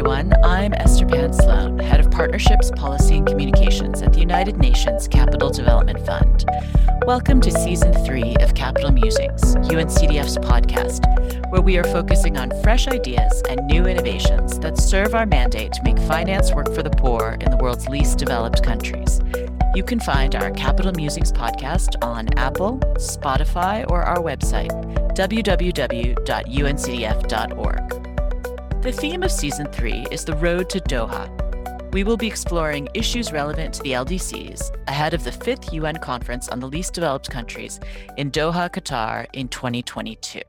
everyone. I'm Esther Pan Sloan, Head of Partnerships, Policy, and Communications at the United Nations Capital Development Fund. Welcome to Season 3 of Capital Musings, UNCDF's podcast, where we are focusing on fresh ideas and new innovations that serve our mandate to make finance work for the poor in the world's least developed countries. You can find our Capital Musings podcast on Apple, Spotify, or our website, www.uncdf.org. The theme of Season 3 is the road to Doha. We will be exploring issues relevant to the LDCs ahead of the fifth UN Conference on the Least Developed Countries in Doha, Qatar in 2022.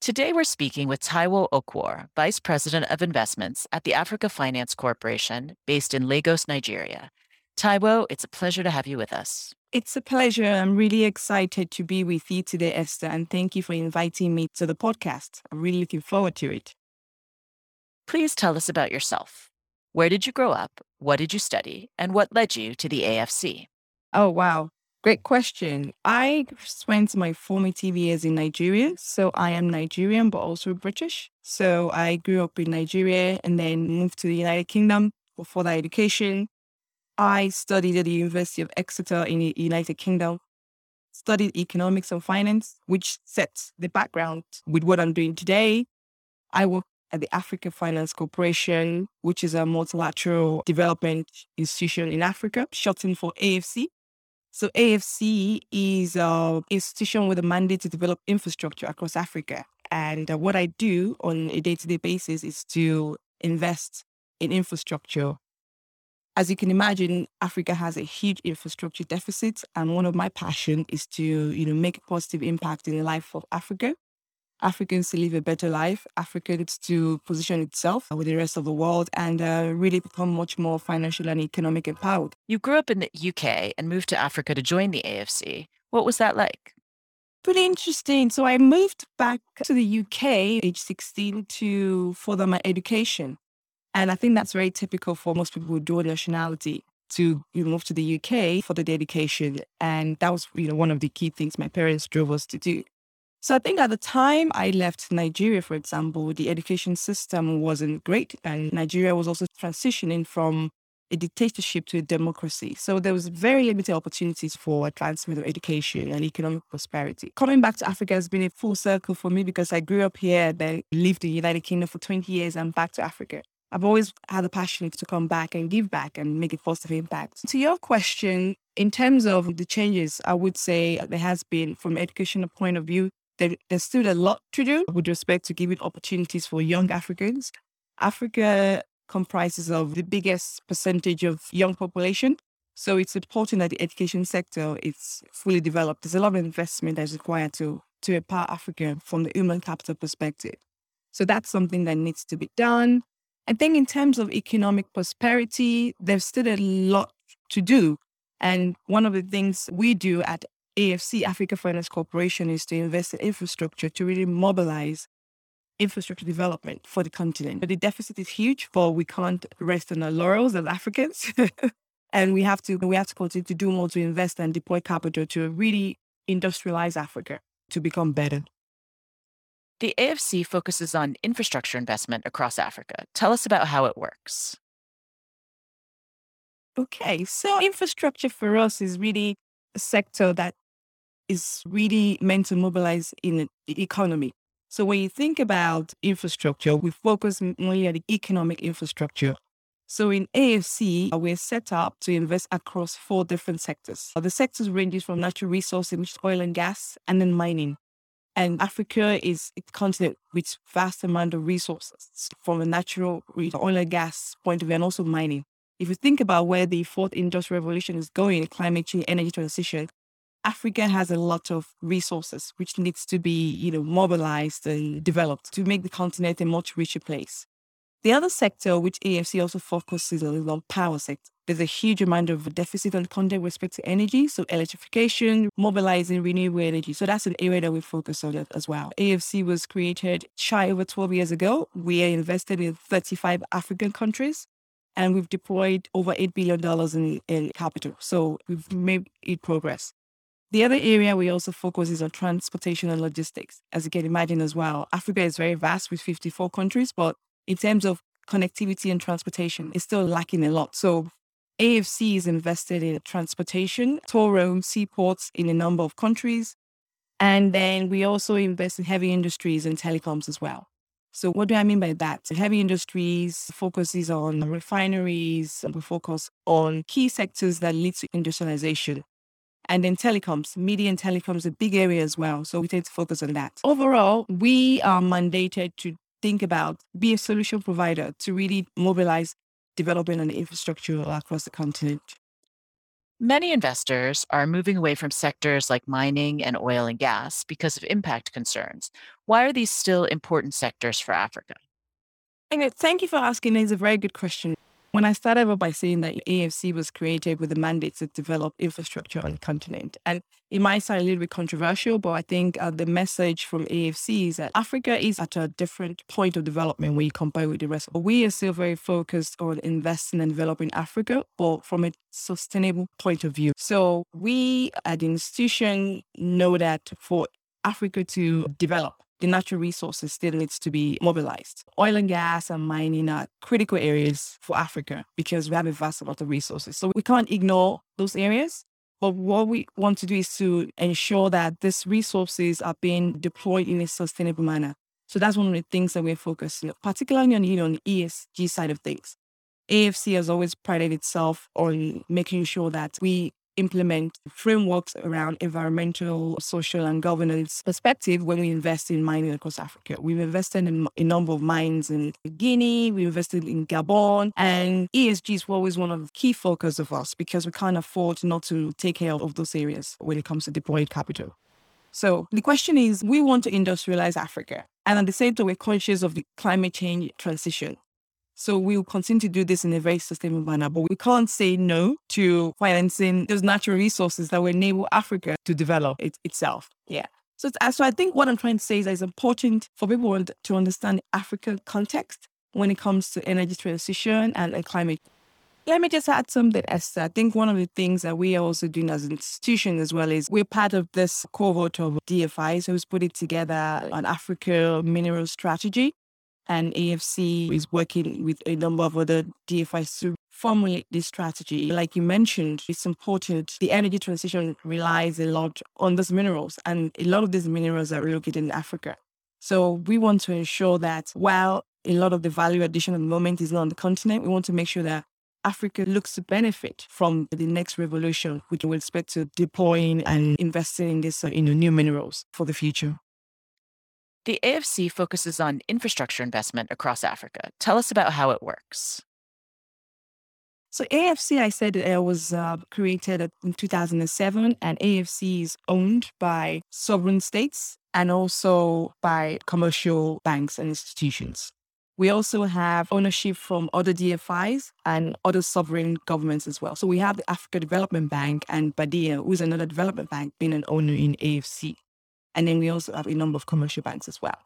Today, we're speaking with Taiwo Okwor, Vice President of Investments at the Africa Finance Corporation, based in Lagos, Nigeria. Taiwo, it's a pleasure to have you with us. It's a pleasure. I'm really excited to be with you today, Esther, and thank you for inviting me to the podcast. I'm really looking forward to it. Please tell us about yourself. Where did you grow up? What did you study? And what led you to the AFC? Oh, wow. Great question. I spent my formative years in Nigeria. So I am Nigerian, but also British. So I grew up in Nigeria and then moved to the United Kingdom for further education. I studied at the University of Exeter in the United Kingdom, studied economics and finance, which sets the background with what I'm doing today. I work at the Africa Finance Corporation, which is a multilateral development institution in Africa, shortened for AFC. So AFC is an institution with a mandate to develop infrastructure across Africa. And uh, what I do on a day-to-day basis is to invest in infrastructure. As you can imagine, Africa has a huge infrastructure deficit, and one of my passion is to, you know, make a positive impact in the life of Africa. Africans to live a better life, Africans to position itself with the rest of the world and uh, really become much more financial and economic empowered. You grew up in the UK and moved to Africa to join the AFC. What was that like? Pretty interesting. So I moved back to the UK age 16 to further my education. And I think that's very typical for most people with dual nationality to you know, move to the UK for the education. And that was, you know, one of the key things my parents drove us to do. So I think at the time I left Nigeria, for example, the education system wasn't great. And Nigeria was also transitioning from a dictatorship to a democracy. So there was very limited opportunities for advancement of education and economic prosperity. Coming back to Africa has been a full circle for me because I grew up here, then lived in the United Kingdom for 20 years and back to Africa. I've always had a passion to come back and give back and make a positive impact. To your question, in terms of the changes, I would say there has been, from an educational point of view, there, there's still a lot to do with respect to giving opportunities for young Africans. Africa comprises of the biggest percentage of young population. So it's important that the education sector is fully developed. There's a lot of investment that's required to, to empower Africa from the human capital perspective. So that's something that needs to be done. I think in terms of economic prosperity, there's still a lot to do. And one of the things we do at AFC, Africa Finance Corporation, is to invest in infrastructure to really mobilize infrastructure development for the continent. But the deficit is huge, but we can't rest on our laurels as Africans. and we have to we have to continue to do more to invest and deploy capital to really industrialize Africa to become better. The AFC focuses on infrastructure investment across Africa. Tell us about how it works. Okay, so infrastructure for us is really a sector that is really meant to mobilize in the economy. So when you think about infrastructure, we focus mainly on the economic infrastructure. So in AFC, uh, we're set up to invest across four different sectors. Uh, the sectors ranges from natural resources, which is oil and gas, and then mining. And Africa is a continent with vast amount of resources from a natural oil and gas point of view, and also mining. If you think about where the fourth industrial revolution is going, climate change, energy transition, Africa has a lot of resources which needs to be, you know, mobilized and developed to make the continent a much richer place. The other sector which AFC also focuses on is on power sector. There's a huge amount of deficit on content with respect to energy, so electrification, mobilizing renewable energy. So that's an area that we focus on as well. AFC was created shy over 12 years ago. We are invested in 35 African countries and we've deployed over $8 billion in, in capital. So we've made it progress. The other area we also focus is on transportation and logistics. As you can imagine as well, Africa is very vast with 54 countries, but in terms of connectivity and transportation it's still lacking a lot. So AFC is invested in transportation, toll roads, seaports in a number of countries. And then we also invest in heavy industries and telecoms as well. So what do I mean by that? Heavy industries focuses on refineries. We focus on key sectors that lead to industrialization. And then telecoms, media and telecoms, a big area as well. So we tend to focus on that. Overall, we are mandated to think about, be a solution provider to really mobilize development and infrastructure across the continent. Many investors are moving away from sectors like mining and oil and gas because of impact concerns. Why are these still important sectors for Africa? Uh, thank you for asking. It's a very good question. When I started by saying that AFC was created with the mandate to develop infrastructure on the continent, and it might sound a little bit controversial, but I think uh, the message from AFC is that Africa is at a different point of development when you compare with the rest. We are still very focused on investing and developing Africa, but from a sustainable point of view. So we at the institution know that for Africa to develop, the natural resources still needs to be mobilized. Oil and gas and mining are critical areas for Africa because we have a vast amount of resources. So we can't ignore those areas. But what we want to do is to ensure that these resources are being deployed in a sustainable manner. So that's one of the things that we're focusing, particularly on, you know, on the ESG side of things. AFC has always prided itself on making sure that we implement frameworks around environmental, social, and governance perspective when we invest in mining across Africa. We've invested in a number of mines in Guinea, we invested in Gabon, and ESG is always one of the key focus of us because we can't afford not to take care of those areas when it comes to deployed capital. So the question is, we want to industrialize Africa. And at the same time, we're conscious of the climate change transition. So we'll continue to do this in a very sustainable manner, but we can't say no to financing those natural resources that will enable Africa to develop it itself. Yeah. So, uh, so I think what I'm trying to say is that it's important for people to understand the African context when it comes to energy transition and climate. Let me just add something, Esther. I think one of the things that we are also doing as an institution as well is we're part of this cohort of DFIs who's put it together an Africa mineral strategy and AFC is working with a number of other DFIs to formulate this strategy. Like you mentioned, it's important. The energy transition relies a lot on these minerals, and a lot of these minerals are located in Africa. So we want to ensure that while a lot of the value addition at the moment is not on the continent, we want to make sure that Africa looks to benefit from the next revolution, which we expect to deploying and investing in this uh, in new minerals for the future. The AFC focuses on infrastructure investment across Africa. Tell us about how it works. So AFC, I said it was uh, created in 2007, and AFC is owned by sovereign states and also by commercial banks and institutions. We also have ownership from other DFIs and other sovereign governments as well. So we have the Africa Development Bank and Badia, who's another development bank, being an owner in AFC. And then we also have a number of commercial banks as well.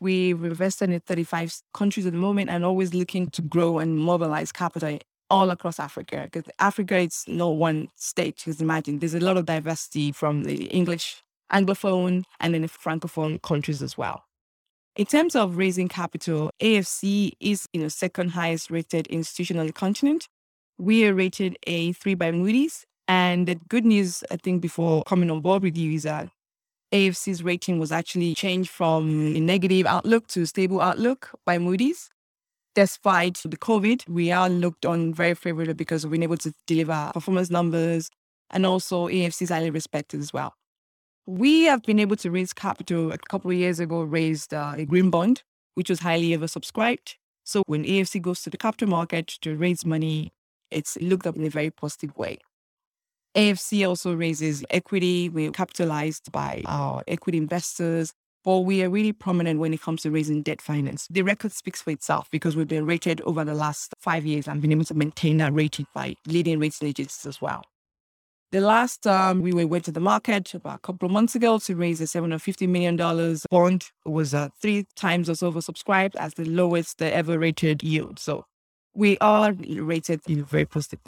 We've invested in 35 countries at the moment and always looking to grow and mobilize capital all across Africa. Because Africa is not one state, because imagine there's a lot of diversity from the English, Anglophone, and then the Francophone countries as well. In terms of raising capital, AFC is you know second highest rated institution on the continent. We are rated A3 by Moody's. And the good news, I think, before coming on board with you is that AFC's rating was actually changed from a negative outlook to stable outlook by Moody's. Despite the COVID, we are looked on very favorably because we've been able to deliver performance numbers and also AFC is highly respected as well. We have been able to raise capital a couple of years ago, raised uh, a green bond, which was highly oversubscribed. So when AFC goes to the capital market to raise money, it's looked up in a very positive way. AFC also raises equity. We're capitalized by our equity investors, but we are really prominent when it comes to raising debt finance. The record speaks for itself because we've been rated over the last five years and been able to maintain that rating by leading rating agencies as well. The last time we went to the market about a couple of months ago to raise a $750 million bond was uh, three times as oversubscribed as the lowest ever rated yield. So we are rated in very positive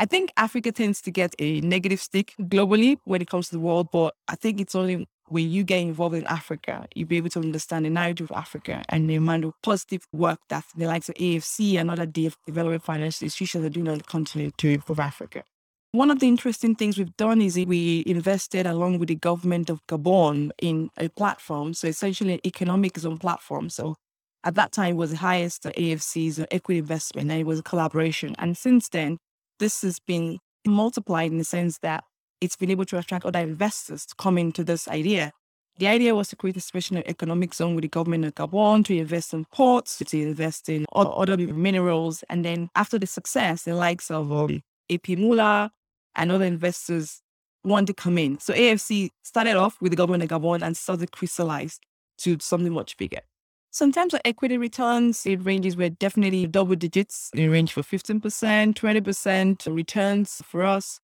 I think Africa tends to get a negative stick globally when it comes to the world, but I think it's only when you get involved in Africa, you'll be able to understand the narrative of Africa and the amount of positive work that the likes of AFC and other development financial institutions are doing on the continent to improve Africa. One of the interesting things we've done is we invested along with the government of Gabon in a platform. So essentially an economic zone platform. So at that time it was the highest AFC's equity investment and it was a collaboration. And since then, this has been multiplied in the sense that it's been able to attract other investors to come into this idea. The idea was to create a special economic zone with the government of Gabon to invest in ports, to invest in other minerals. And then after the success, the likes of um, AP Moller and other investors want to come in. So AFC started off with the government of Gabon and started crystallized to something much bigger. Sometimes the equity returns, it ranges were definitely double digits. It range for 15%, 20% returns for us.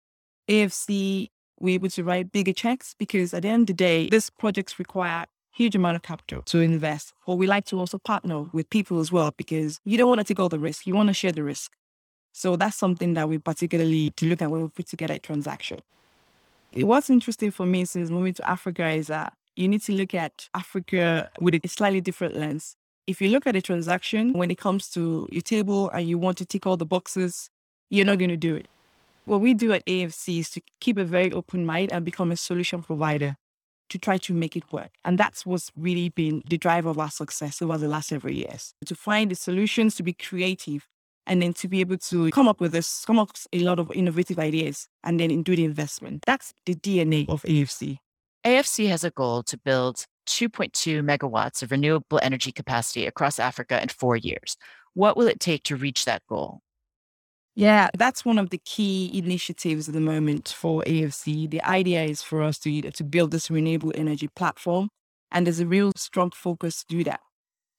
AFC, we're able to write bigger checks because at the end of the day, these projects require huge amount of capital to invest. But we like to also partner with people as well because you don't want to take all the risk. You want to share the risk. So that's something that we particularly to look at when we put together a transaction. What's interesting for me since moving to Africa is that you need to look at Africa with a slightly different lens. If you look at a transaction when it comes to your table and you want to tick all the boxes, you're not going to do it. What we do at AFC is to keep a very open mind and become a solution provider to try to make it work. And that's what's really been the driver of our success over the last several years. To find the solutions, to be creative, and then to be able to come up with this, come up with a lot of innovative ideas, and then do the investment. That's the DNA of AFC. AFC has a goal to build 2.2 megawatts of renewable energy capacity across Africa in four years. What will it take to reach that goal? Yeah, that's one of the key initiatives at the moment for AFC. The idea is for us to, to build this renewable energy platform, and there's a real strong focus to do that.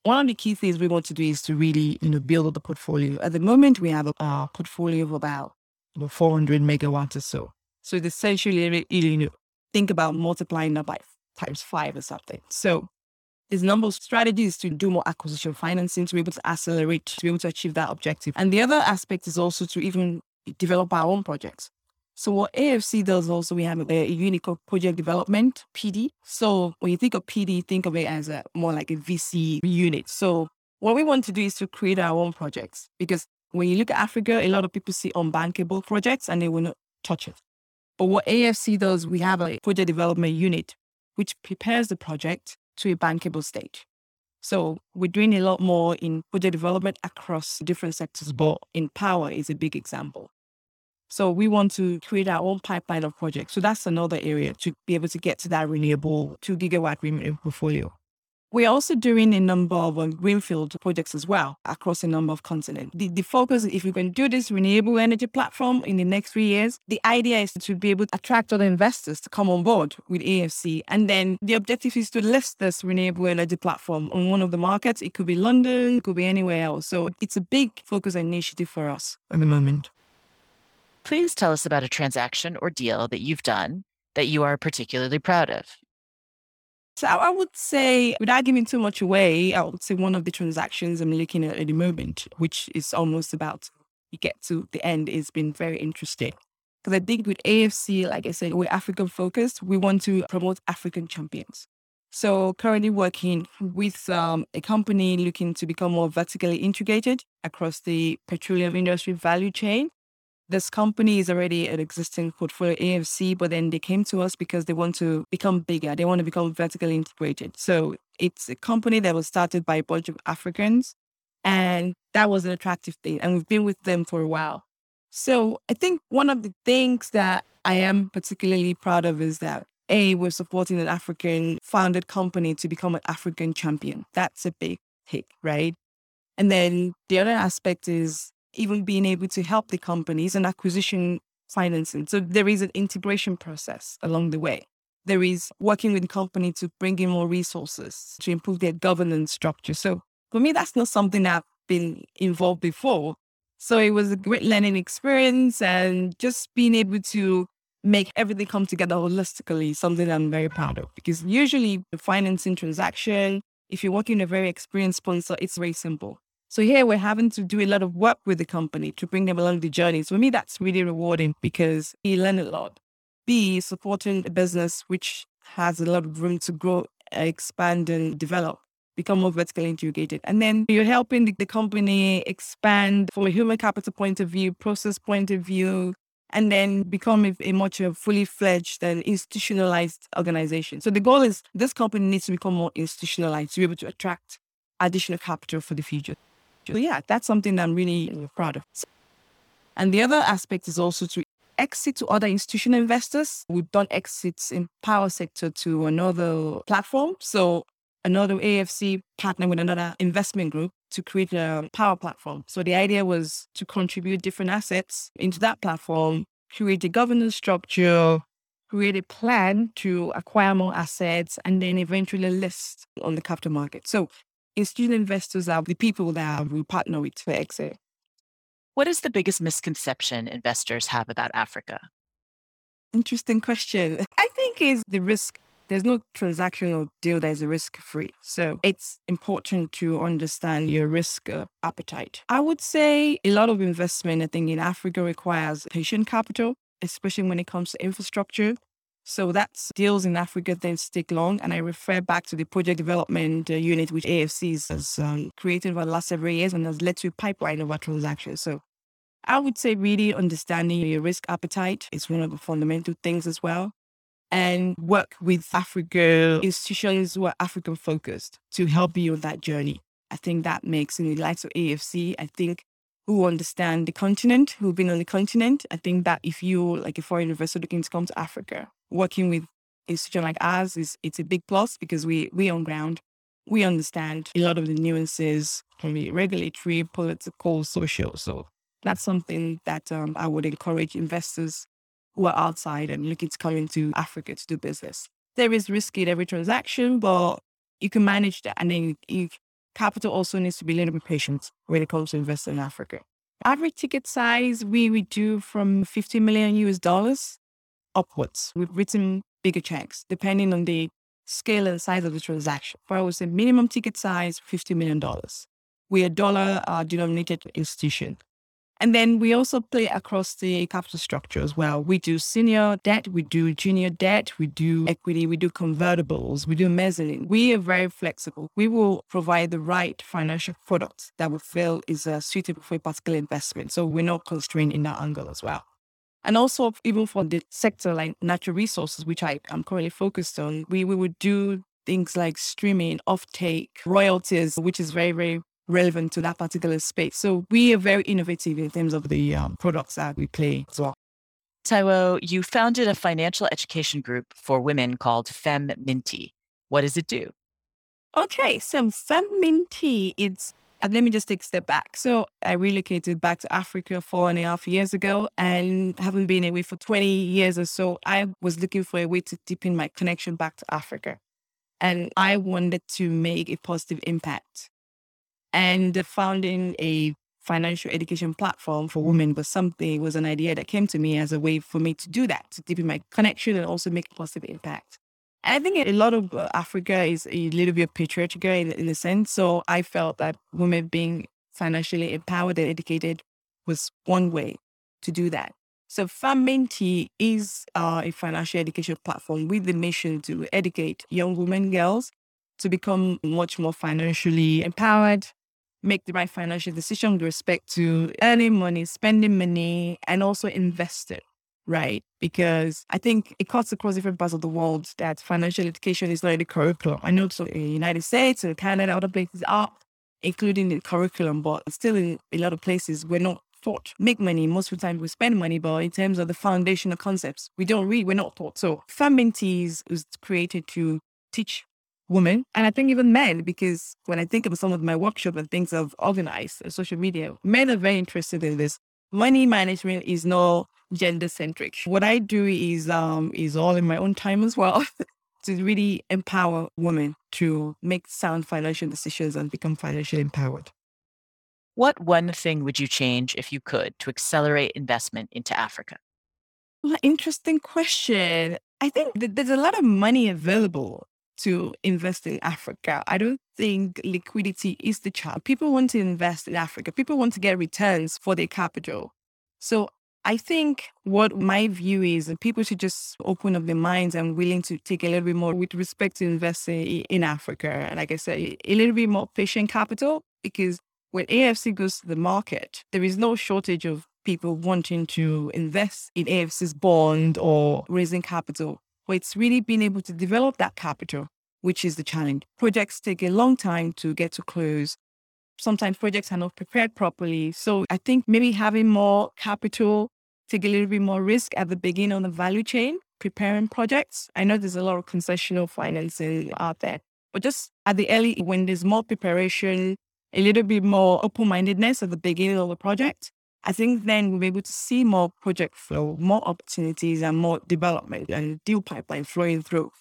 One of the key things we want to do is to really, you know, build up the portfolio. At the moment, we have a, a portfolio of about you know, 400 megawatts or so. So it's essentially, you know, think about multiplying that by times five or something. So there's a number of strategies to do more acquisition financing to be able to accelerate, to be able to achieve that objective. And the other aspect is also to even develop our own projects. So what AFC does also, we have a, called project development, PD. So when you think of PD, think of it as a more like a VC unit. So what we want to do is to create our own projects because when you look at Africa, a lot of people see unbankable projects and they will not touch it. But what AFC does, we have a project development unit which prepares the project to a bankable stage. So we're doing a lot more in project development across different sectors, but in power is a big example. So we want to create our own pipeline of projects. So that's another area to be able to get to that renewable two gigawatt renewable portfolio. We're also doing a number of um, greenfield projects as well across a number of continents. The, the focus, if we can do this renewable energy platform in the next three years, the idea is to be able to attract other investors to come on board with AFC. And then the objective is to list this renewable energy platform on one of the markets. It could be London, it could be anywhere else. So it's a big focus initiative for us at the moment. Please tell us about a transaction or deal that you've done that you are particularly proud of. So I would say, without giving too much away, I would say one of the transactions I'm looking at at the moment, which is almost about to get to the end, has been very interesting. Because I think with AFC, like I said, we're African focused. We want to promote African champions. So currently working with um, a company looking to become more vertically integrated across the petroleum industry value chain this company is already an existing portfolio AFC, but then they came to us because they want to become bigger. They want to become vertically integrated. So it's a company that was started by a bunch of Africans. And that was an attractive thing. And we've been with them for a while. So I think one of the things that I am particularly proud of is that A, we're supporting an African founded company to become an African champion. That's a big hit, right? And then the other aspect is even being able to help the companies and acquisition financing. So there is an integration process along the way. There is working with the company to bring in more resources to improve their governance structure. So for me, that's not something I've been involved before. So it was a great learning experience and just being able to make everything come together holistically, something I'm very proud of. Because usually the financing transaction, if you're working with a very experienced sponsor, it's very simple. So here we're having to do a lot of work with the company to bring them along the journey. So for me, that's really rewarding because you learn a lot. B, supporting a business which has a lot of room to grow, expand, and develop, become more vertically integrated. And then you're helping the, the company expand from a human capital point of view, process point of view, and then become a, a much a fully fledged and institutionalized organization. So the goal is this company needs to become more institutionalized to be able to attract additional capital for the future. So yeah, that's something that I'm really proud of. And the other aspect is also to exit to other institutional investors. We've done exits in power sector to another platform. So another AFC partner with another investment group to create a power platform. So the idea was to contribute different assets into that platform, create a governance structure, create a plan to acquire more assets, and then eventually list on the capital market. So institutional investors are the people that we partner with for exit. What is the biggest misconception investors have about Africa? Interesting question. I think is the risk. There's no transactional deal that is risk free. So it's important to understand your risk uh, appetite. I would say a lot of investment, I think, in Africa requires patient capital, especially when it comes to infrastructure. So that's deals in Africa then take long. And I refer back to the project development uh, unit, which AFC has um, created over the last several years and has led to a pipeline of our transactions. So I would say really understanding your risk appetite is one of the fundamental things as well. And work with Africa institutions who are African focused to help you on that journey. I think that makes in the likes of AFC, I think who understand the continent, who've been on the continent. I think that if you like a foreign investor looking to come to Africa, working with institution like ours is it's a big plus because we we on ground. We understand a lot of the nuances from the regulatory, political, social. So that's something that um, I would encourage investors who are outside and looking to come into Africa to do business. There is risk in every transaction, but you can manage that. And then you, capital also needs to be a little bit patient when it comes to investing in Africa. Average ticket size, we, we do from 50 million US dollars upwards. We've written bigger checks depending on the scale and size of the transaction. For I would say minimum ticket size, $50 million. We're a dollar uh, denominated institution. And then we also play across the capital structure as well. We do senior debt, we do junior debt, we do equity, we do convertibles, we do mezzanine. We are very flexible. We will provide the right financial product that we feel is uh, suitable for a particular investment. So we're not constrained in that angle as well. And also, even for the sector like natural resources, which I am currently focused on, we, we would do things like streaming, offtake, royalties, which is very, very relevant to that particular space. So we are very innovative in terms of the um, products that we play as well. Taiwo, you founded a financial education group for women called Fem Minty. What does it do? Okay, so Fem Minty, it's and let me just take a step back. So I relocated back to Africa four and a half years ago and haven't been away for 20 years or so. I was looking for a way to deepen my connection back to Africa. And I wanted to make a positive impact. And founding a financial education platform for women was something, was an idea that came to me as a way for me to do that, to deepen my connection and also make a positive impact. I think a lot of uh, Africa is a little bit patriarchal in, in a sense. So I felt that women being financially empowered and educated was one way to do that. So FemMinty is uh, a financial education platform with the mission to educate young women, girls, to become much more financially empowered, make the right financial decision with respect to earning money, spending money, and also investing right? Because I think it cuts across different parts of the world that financial education is not in the curriculum. I know so in the United States and Canada, other places are including the curriculum, but still in a lot of places we're not taught. Make money, most of the time we spend money, but in terms of the foundational concepts, we don't read, we're not taught. So FemMinties was created to teach women and I think even men, because when I think of some of my workshops and things I've organized on social media, men are very interested in this. Money management is not gender centric. What I do is um is all in my own time as well to really empower women to make sound financial decisions and become financially empowered. What one thing would you change if you could to accelerate investment into Africa? Well, interesting question. I think there's a lot of money available to invest in Africa. I don't think liquidity is the challenge. People want to invest in Africa. People want to get returns for their capital. So I think what my view is that people should just open up their minds and willing to take a little bit more with respect to investing in Africa. And like I said, a little bit more patient capital because when AFC goes to the market, there is no shortage of people wanting to invest in AFC's bond or raising capital. But it's really being able to develop that capital, which is the challenge. Projects take a long time to get to close sometimes projects are not prepared properly. So I think maybe having more capital take a little bit more risk at the beginning of the value chain, preparing projects. I know there's a lot of concessional financing out there, but just at the early, when there's more preparation, a little bit more open mindedness at the beginning of the project, I think then we'll be able to see more project flow, more opportunities, and more development and deal pipeline flowing through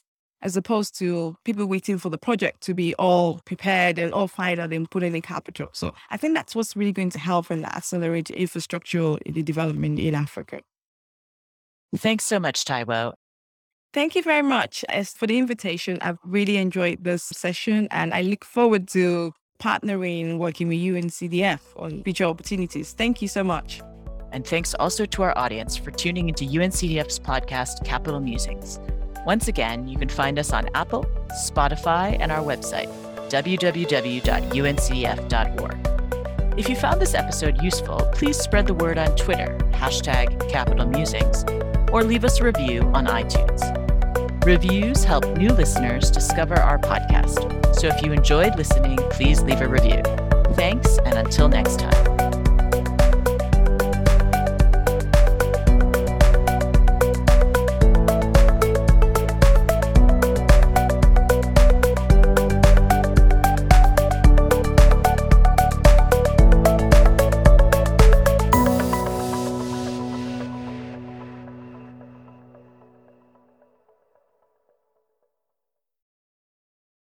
as opposed to people waiting for the project to be all prepared and all fired out and put in the capital. So I think that's what's really going to help and accelerate infrastructure development in Africa. Thanks so much, Taiwo. Thank you very much as for the invitation. I've really enjoyed this session and I look forward to partnering and working with UNCDF on future opportunities. Thank you so much. And thanks also to our audience for tuning into UNCDF's podcast, Capital Musings. Once again, you can find us on Apple, Spotify, and our website, www.uncdf.org. If you found this episode useful, please spread the word on Twitter, hashtag Capital Musings, or leave us a review on iTunes. Reviews help new listeners discover our podcast. So if you enjoyed listening, please leave a review. Thanks, and until next time.